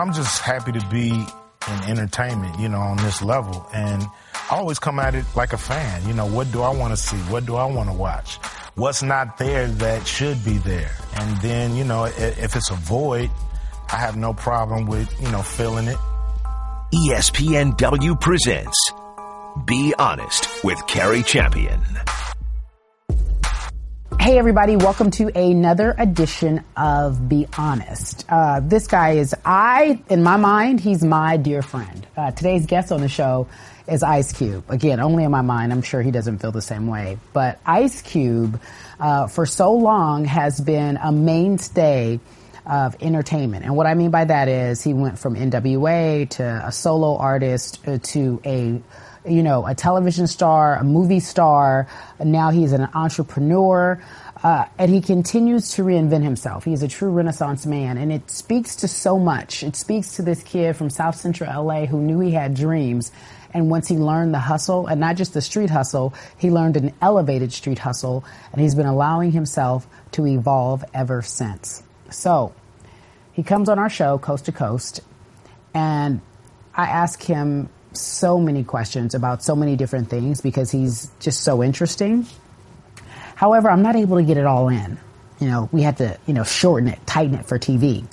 I'm just happy to be in entertainment, you know, on this level. And I always come at it like a fan. You know, what do I want to see? What do I want to watch? What's not there that should be there? And then, you know, if it's a void, I have no problem with, you know, filling it. ESPNW presents Be Honest with Cari Champion. Hey, everybody, welcome to another edition of Be Honest. Uh, this guy is, I, in my mind, he's my dear friend. Uh, today's guest on the show is Ice Cube. Again, only in my mind, I'm sure he doesn't feel the same way. But Ice Cube, uh, for so long, has been a mainstay of entertainment. And what I mean by that is he went from NWA to a solo artist uh, to a you know, a television star, a movie star. Now he's an entrepreneur. Uh, and he continues to reinvent himself. He's a true Renaissance man, and it speaks to so much. It speaks to this kid from South Central LA who knew he had dreams. And once he learned the hustle, and not just the street hustle, he learned an elevated street hustle, and he's been allowing himself to evolve ever since. So, he comes on our show, Coast to Coast, and I ask him so many questions about so many different things because he's just so interesting. However, I'm not able to get it all in. You know, we had to, you know, shorten it, tighten it for TV.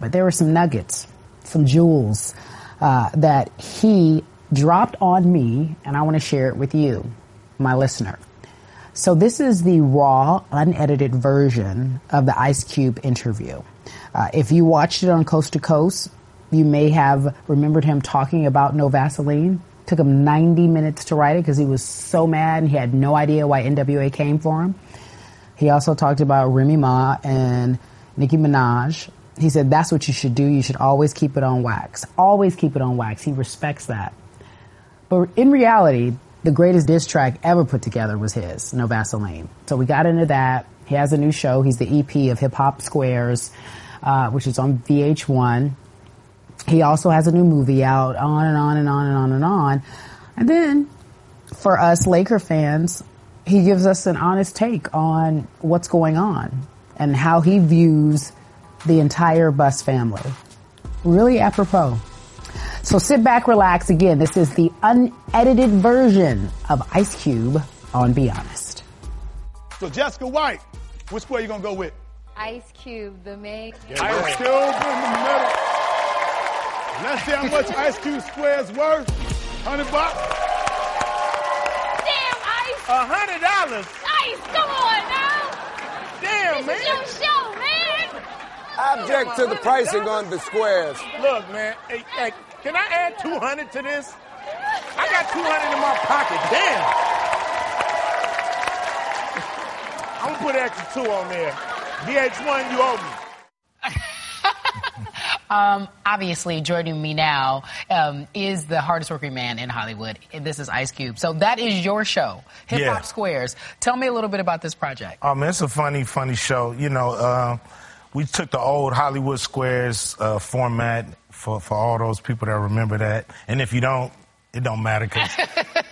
But there were some nuggets, some jewels uh, that he dropped on me, and I want to share it with you, my listener. So this is the raw, unedited version of the Ice Cube interview. Uh, if you watched it on Coast to Coast, you may have remembered him talking about no Vaseline. Took him 90 minutes to write it because he was so mad and he had no idea why NWA came for him. He also talked about Remy Ma and Nicki Minaj. He said that's what you should do. You should always keep it on wax. Always keep it on wax. He respects that. But in reality, the greatest diss track ever put together was his, No Vaseline. So we got into that. He has a new show. He's the EP of Hip Hop Squares, uh, which is on VH1. He also has a new movie out, on and on and on and on and on. And then for us Laker fans, he gives us an honest take on what's going on and how he views the entire Buss family. Really apropos. So sit back, relax. Again, this is the unedited version of Ice Cube on Be Honest. So Jessica White, which square you gonna go with? Ice Cube, the make. Ice Cube in the middle. Let's see how much Ice Cube Square's worth. Hundred bucks. Damn, Ice. A hundred dollars. Ice, come on now. Damn, this man. is your show, man. Object to the pricing on the squares. Look, man. Hey, hey, can I add two hundred to this? I got two hundred in my pocket. Damn. I'm gonna put extra two on there. VH1, you owe me. Um, obviously, joining me now um, is the hardest working man in Hollywood. This is Ice Cube. So that is your show, Hip Hop Yeah. Squares. Tell me a little bit about this project. Oh man, it's a funny, funny show. You know, uh, we took the old Hollywood Squares uh, format for, for all those people that remember that. And if you don't, it don't matter because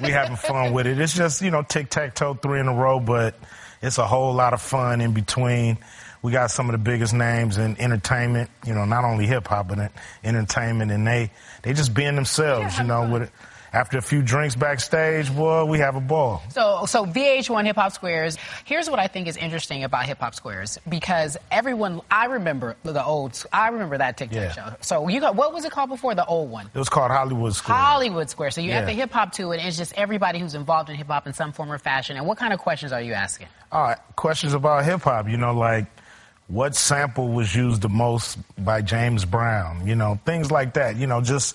we having fun with it. It's just, you know, tic-tac-toe, three in a row, but it's a whole lot of fun in between. We got some of the biggest names in entertainment, you know, not only hip hop, but in entertainment, and they, they just being themselves, you know, with it. After a few drinks backstage, boy, we have a ball. So, so VH1 Hip Hop Squares. Here's what I think is interesting about Hip Hop Squares because everyone, I remember the old, I remember that TikTok Yeah. show. So you got what was it called before the old one? It was called Hollywood Squares. Hollywood Square. So you Yeah. have the hip hop to it, and it's just everybody who's involved in hip hop in some form or fashion. And what kind of questions are you asking? All right, questions about hip hop. You know, like what sample was used the most by James Brown? You know, things like that. You know, just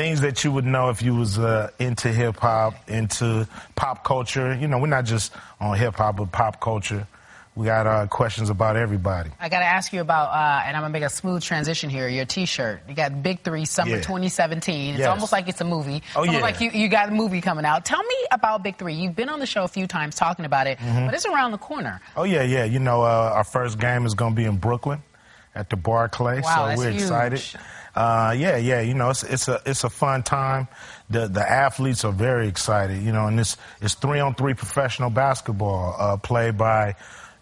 things that you would know if you was uh, into hip hop, into pop culture. You know, we're not just on hip hop, but pop culture. We got uh, questions about everybody. I got to ask you about, uh, and I'm gonna make a smooth transition here. Your T-shirt. You got Big Three Summer Yeah. 2017. It's Yes. almost like it's a movie. It's Oh, yeah. like you, you got a movie coming out. Tell me about Big Three. You've been on the show a few times talking about it, Mm-hmm. but it's around the corner. Oh yeah, yeah. You know, uh, our first game is going to be in Brooklyn at the Barclay, Wow, so that's we're huge. excited. Uh, yeah, yeah. You know, it's it's a it's a fun time. The the athletes are very excited. You know, and it's it's three on three professional basketball uh, played by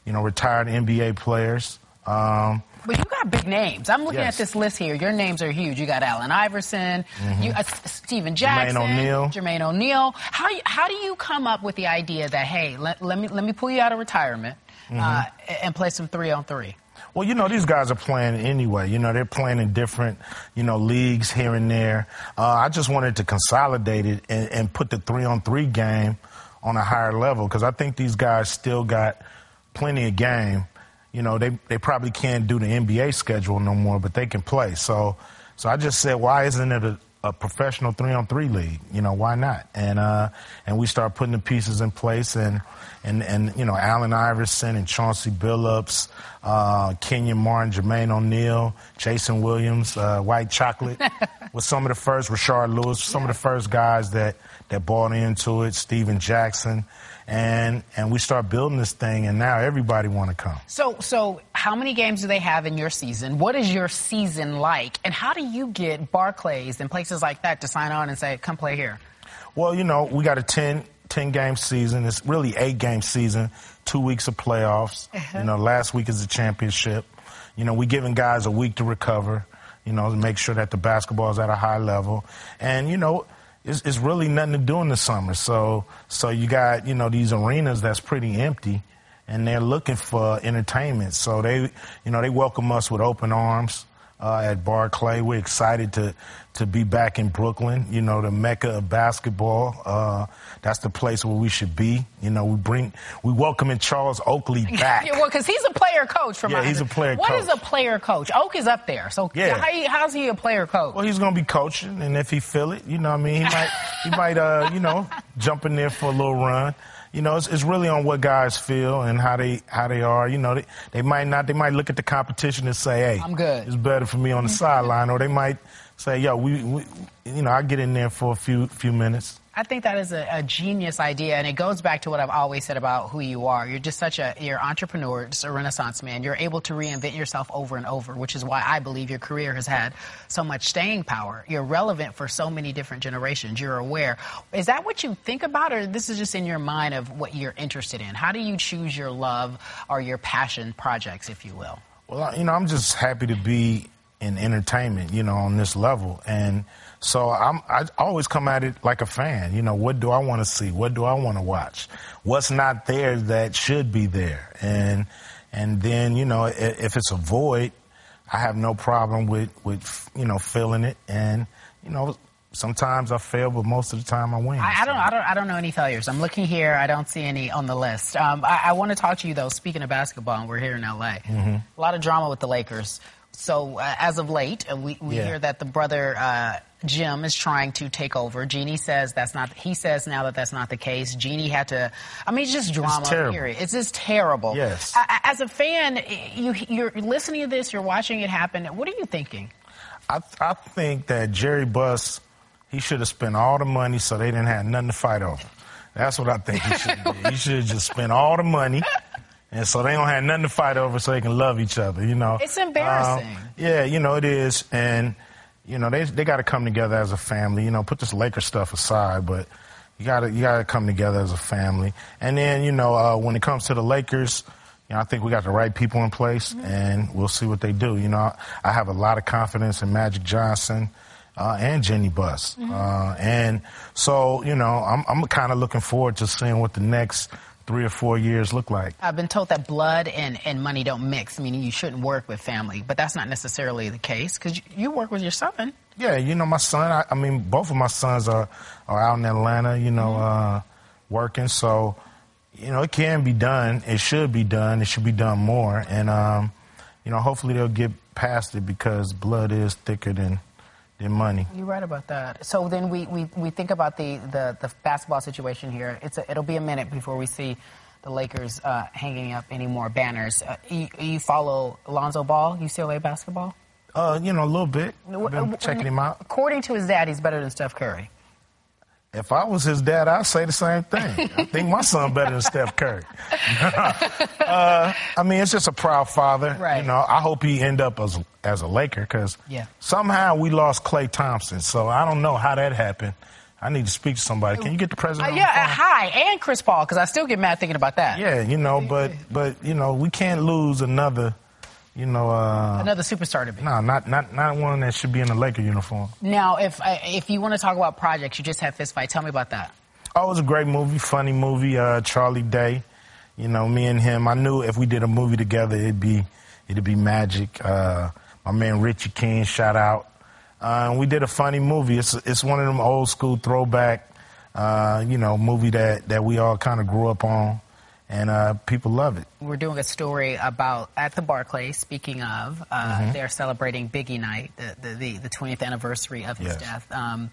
you know, retired NBA players. Um, But you got big names. I'm looking Yes. at this list here. Your names are huge. You got Allen Iverson, you, uh, S- Stephen Jackson, O'Neal. Jermaine O'Neal. How how do you come up with the idea that hey, let, let me let me pull you out of retirement uh, and play some three on three? Well, you know, these guys are playing anyway. You know, they're playing in different, you know, leagues here and there. Uh, I just wanted to consolidate it and, and put the three on three game on a higher level because I think these guys still got plenty of game. You know, they, they probably can't do the NBA schedule no more, but they can play. So, so I just said, why isn't it a, a professional three on three league? You know, why not? And, uh, and we start putting the pieces in place and, and, and, you know, Allen Iverson and Chauncey Billups, uh, Kenyon Martin, Jermaine O'Neal, Jason Williams, uh, White Chocolate was some of the first, Rashard Lewis, some of the first guys that, that bought into it, Stephen Jackson. And, and we start building this thing and now everybody want to come. So so how many games do they have in your season? What is your season like? And how do you get Barclays and places like that to sign on and say, come play here? Well, you know, we got a 10, 10 game season. It's really eight game season, two weeks of playoffs. Uh-huh. You know, last week is the championship. You know, we're giving guys a week to recover, you know, to make sure that the basketball is at a high level. And, you know, it's, it's really nothing to do in the summer. So, so you got, you know, these arenas that's pretty empty and they're looking for entertainment. So they, you know, they welcome us with open arms uh, at Barclay. We're excited to to be back in Brooklyn. You know, the mecca of basketball. Uh, that's the place where we should be. You know, we bring we welcoming Charles Oakley back. Yeah, well, because he's a player coach from Yeah, he's a player What is coach. a player coach? Oak is up there. So Yeah. how he- how's he a player coach? Well, he's gonna be coaching, and if he feel it, you know, what I mean, he might, he might, uh, you know, jump in there for a little run. You know, it's, it's really on what guys feel and how they how they are. You know, they, they might not, they might look at the competition and say, "Hey, I'm good." It's better for me on the mm-hmm. sideline," or they might say, "Yo, we, we you know, I get in there for a few few minutes." I think that is a, a genius idea, and it goes back to what I've always said about who you are. You're just such a you're entrepreneur, just a renaissance man. You're able to reinvent yourself over and over, which is why I believe your career has had so much staying power. You're relevant for so many different generations. You're aware. Is that what you think about, or this is just in your mind of what you're interested in? How do you choose your love or your passion projects, if you will? Well, you know, I'm just happy to be in entertainment, you know, on this level. And so I'm, I always come at it like a fan. You know, what do I want to see? What do I want to watch? What's not there that should be there? And, and then, you know, if it's a void, I have no problem with, with, you know, filling it. And, you know, sometimes I fail, but most of the time I win. I, I don't, I don't, I don't know any failures. I'm looking here. I don't see any on the list. Um, I, I want to talk to you though. Speaking of basketball, and we're here in LA. Mm-hmm. A lot of drama with the Lakers. So uh, as of late, uh, we, we Yeah. hear that the brother uh, Jim is trying to take over. Jeanie says that's not. He says now that that's not the case. Jeanie had to. I mean, it's just drama. terrible. Period. It's just terrible. Yes. A- As a fan, you you're listening to this. You're watching it happen. What are you thinking? I, I think that Jerry Buss, he should have spent all the money so they didn't have nothing to fight over. That's what I think he should have did. He should have just spent all the money, and so they don't have nothing to fight over so they can love each other, you know. It's embarrassing. Um, yeah, you know, it is. And, you know, they, they got to come together as a family. You know, put this Laker stuff aside, but you got to you gotta come together as a family. And then, you know, uh, when it comes to the Lakers, you know, I think we got the right people in place, and we'll see what they do. You know, I have a lot of confidence in Magic Johnson uh, and Jenny Buss. Uh, and so, you know, I'm, I'm kind of looking forward to seeing what the next three or four years look like. I've been told that blood and, and money don't mix, meaning you shouldn't work with family. But that's not necessarily the case because you, you work with your son. Yeah, you know, my son, I, I mean, both of my sons are, are out in Atlanta, you know, uh, working. So, you know, it can be done. It should be done. It should be done more. And, um, you know, hopefully they'll get past it because blood is thicker than, than money. You're right about that. So then we, we, we think about the, the, the basketball situation here. It's a, it'll be a minute before we see the Lakers uh, hanging up any more banners. Uh, you, you follow Alonzo Ball, UCLA basketball? Uh, you know, a little bit. I've been checking him out. According to his dad, he's better than Steph Curry. If I was his dad, I'd say the same thing. I think my son better than Steph Curry. uh, I mean, it's just a proud father. Right. You know, I hope he end up as as a Laker because Yeah. somehow we lost Klay Thompson. So I don't know how that happened. I need to speak to somebody. Can you get the Uh, president? on yeah, the uh, hi, and Chris Paul, because I still get mad thinking about that. Yeah, you know, but but you know, we can't lose another. You know, uh, Another superstar to be. no, not not not one that should be in a Laker uniform. Now, if uh, if you want to talk about projects, you just had Fist Fight. Tell me about that. Oh, it was a great movie, funny movie. Uh, Charlie Day, you know, me and him. I knew if we did a movie together, it'd be it'd be magic. Uh, my man Richie Keen, shout out. Uh, we did a funny movie. It's it's one of them old school throwback, uh, you know, movie that that we all kind of grew up on, and uh, people love it. We're doing a story about at the Barclays. Speaking of, uh, Mm-hmm. they're celebrating Biggie Night, the, the the the 20th anniversary of his Yes. death. Um,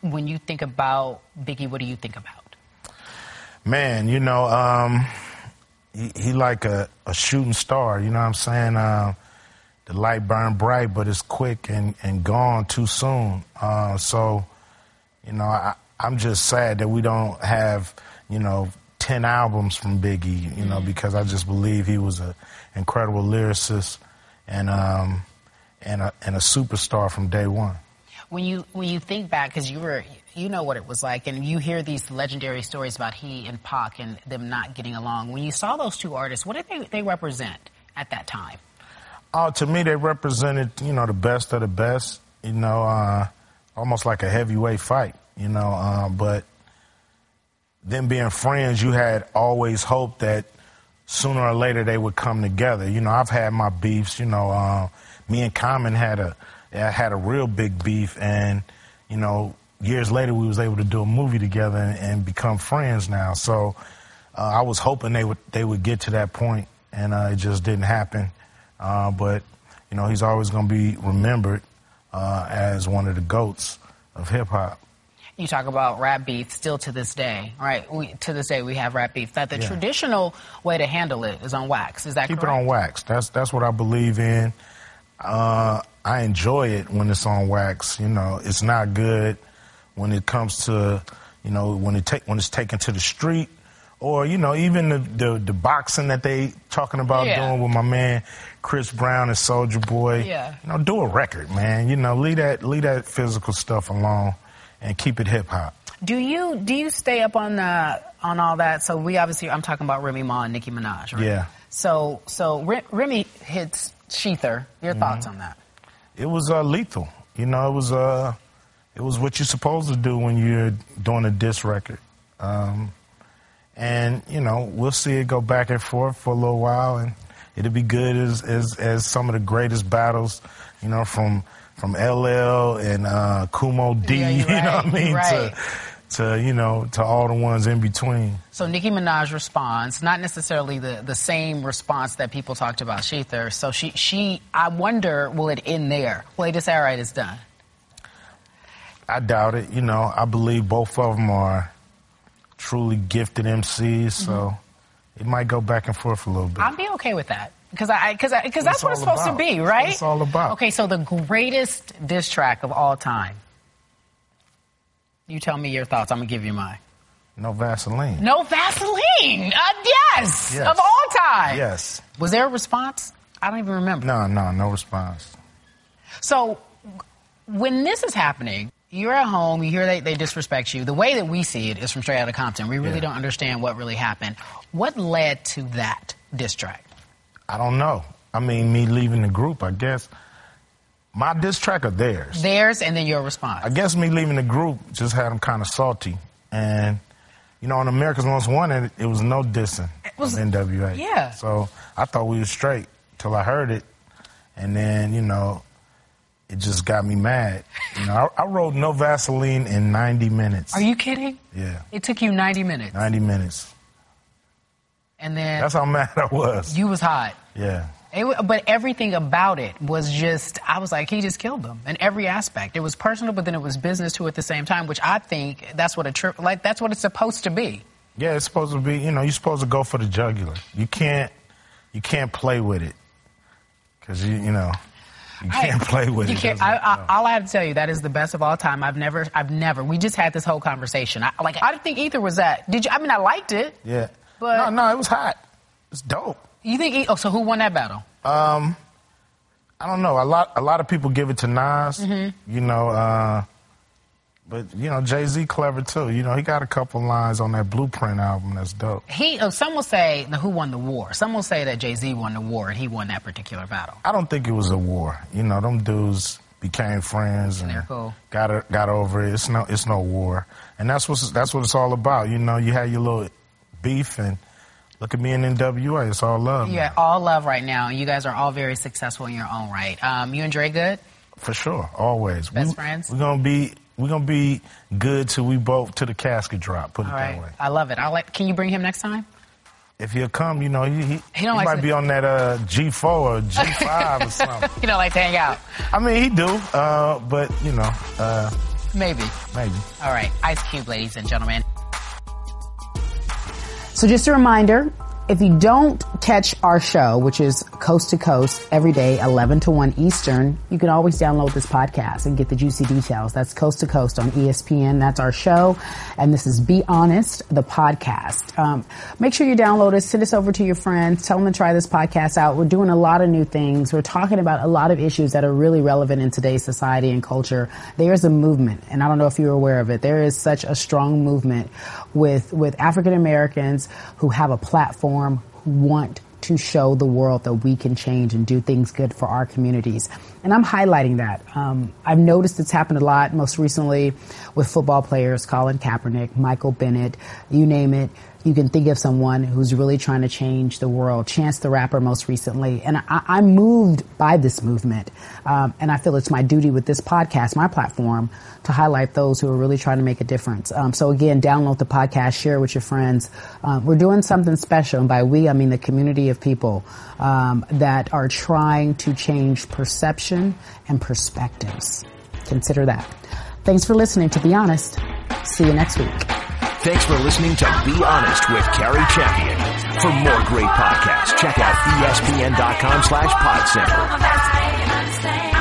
when you think about Biggie, what do you think about? Man, you know, um, he, he like a, a shooting star. You know what I'm saying? Uh, the light burned bright, but it's quick and, and gone too soon. Uh, so, you know, I, I'm just sad that we don't have, you know, 10 albums from Biggie, you know, because I just believe he was an incredible lyricist and, um, and, a, and a superstar from day one. When you when you think back, because you were you know what it was like, and you hear these legendary stories about he and Pac and them not getting along. When you saw those two artists, what did they, they represent at that time? Oh, to me, they represented, you know, the best of the best. You know, uh, almost like a heavyweight fight. You know, uh, but them being friends, you had always hoped that sooner or later they would come together. You know, I've had my beefs. You know, uh, me and Common had a had a real big beef, and you know, years later we was able to do a movie together and, and become friends now. So uh, I was hoping they would they would get to that point, and uh, it just didn't happen. Uh, but you know, he's always going to be remembered uh, as one of the goats of hip hop. You talk about rap beef still to this day, right? We, to this day, we have rap beef. That the Yeah. traditional way to handle it is on wax. Is that Keep correct? it on wax. That's that's what I believe in. Uh, I enjoy it when it's on wax. You know, it's not good when it comes to, you know, when it take when it's taken to the street, or you know, even the the, the boxing that they talking about Yeah. doing with my man Chris Brown and Soulja Boy. Yeah. You know, do a record, man. You know, leave that leave that physical stuff alone and keep it hip hop. Do you do you stay up on the on all that? So we obviously I'm talking about Remy Ma and Nicki Minaj, right? Yeah. So so Re- Remy hits Shether. Your Mm-hmm. thoughts on that? it was uh, lethal. You know, it was uh, it was what you're supposed to do when you're doing a diss record. Um, and you know, we'll see it go back and forth for a little while, and it'll be good as as, as some of the greatest battles. You know, from from LL and uh, Kool Moe Dee. Yeah, know right, what I mean? right. To to you know to all the ones in between. So Nicki Minaj responds, not necessarily the, the same response that people talked about Shether. So she she I wonder will it end there? Will they just say all right, it's done? I doubt it. You know, I believe both of them are truly gifted MCs, so Mm-hmm. it might go back and forth a little bit. I'd be okay with that. Because I, because because that's what it's supposed about. to be, That's right? what it's all about. Okay, so the greatest diss track of all time. You tell me your thoughts. I'm gonna give you mine. No Vaseline. No Vaseline. Uh, yes, Yes. of all time. Yes. Was there a response? I don't even remember. No, no, no response. So when this is happening, you're at home, you hear they, they disrespect you. The way that we see it is from straight out of Compton. We really Yeah. don't understand what really happened. What led to that diss track? I don't know. I mean, me leaving the group, I guess. My diss track or theirs? Theirs and then your response. I guess me leaving the group just had them kind of salty. And, you know, on America's Most Wanted, it was no dissing it was- NWA. yeah. So I thought we were straight till I heard it. And then, you know, it just got me mad. You know, I, I wrote No Vaseline in 90 minutes. Are you kidding? Yeah, It took you 90 minutes. 90 minutes. And then That's how mad I was. you was hot. Yeah. It, but everything about it was just, I was like, he just killed them in every aspect. It was personal, but then it was business too at the same time, which I think that's what a trip, like, that's what it's supposed to be. Yeah, it's supposed to be. You know, you're supposed to go for the jugular. You can't. You can't play with it because you. You know. You can't play with You it. can't, I, I, all I have to tell you, that is the best of all time. I've never, I've never, we just had this whole conversation. I, like, I didn't think either was that. Did you, I mean, I liked it. yeah. But- no, no, it was hot. It's dope. You think, E- oh, so who won that battle? Um, I don't know. A lot. A lot of people give it to Nas. Mm-hmm. You know. Uh, But you know, Jay Z clever too. You know, he got a couple lines on that Blueprint album that's dope. He, uh, some will say who won the war. Some will say that Jay Z won the war and he won that particular battle. I don't think it was a war. You know, them dudes became friends and They're cool. got got over it. It's no it's no war, and that's what that's what it's all about. You know, you had your little beef, and look at me in NWA. It's all love. Yeah, now. all love right now. You guys are all very successful in your own right. Um, you and Dre good? for sure, always. Best we, friends? We're gonna be we're gonna be good till we both to the casket drop. Put it All that way. I love it. I like. Can you bring him next time? If he'll come, you know, he he, He don't like might to- be on that uh, G4 or G5 or something. You know, like to hang out. I mean, he do, uh, but you know, uh, Maybe. maybe. All right. Ice Cube, ladies and gentlemen. So just a reminder, if you don't catch our show, which is coast to coast every day, 11 to 1 Eastern, you can always download this podcast and get the juicy details. That's coast to coast on ESPN. That's our show. And this is Be Honest, the podcast. Um, make sure you download us, send us over to your friends, tell them to try this podcast out. We're doing a lot of new things. We're talking about a lot of issues that are really relevant in today's society and culture. There's a movement, and I don't know if you're aware of it. There is such a strong movement with, with African Americans who have a platform, who want to show the world that we can change and do things good for our communities. And I'm highlighting that. Um, I've noticed it's happened a lot, most recently with football players, Colin Kaepernick, Michael Bennett, you name it. You can think of someone who's really trying to change the world. Chance the Rapper, most recently. And I, I'm moved by this movement. Um, and I feel it's my duty with this podcast, my platform, to highlight those who are really trying to make a difference. Um, so again, download the podcast, share it with your friends. Um, we're doing something special. And by we, I mean the community of people um, that are trying to change perception and perspectives. Consider that. Thanks for listening to Be Honest. See you next week. Thanks for listening to Be Honest with Cari Champion. For more great podcasts, check out espn.com slash podcenter.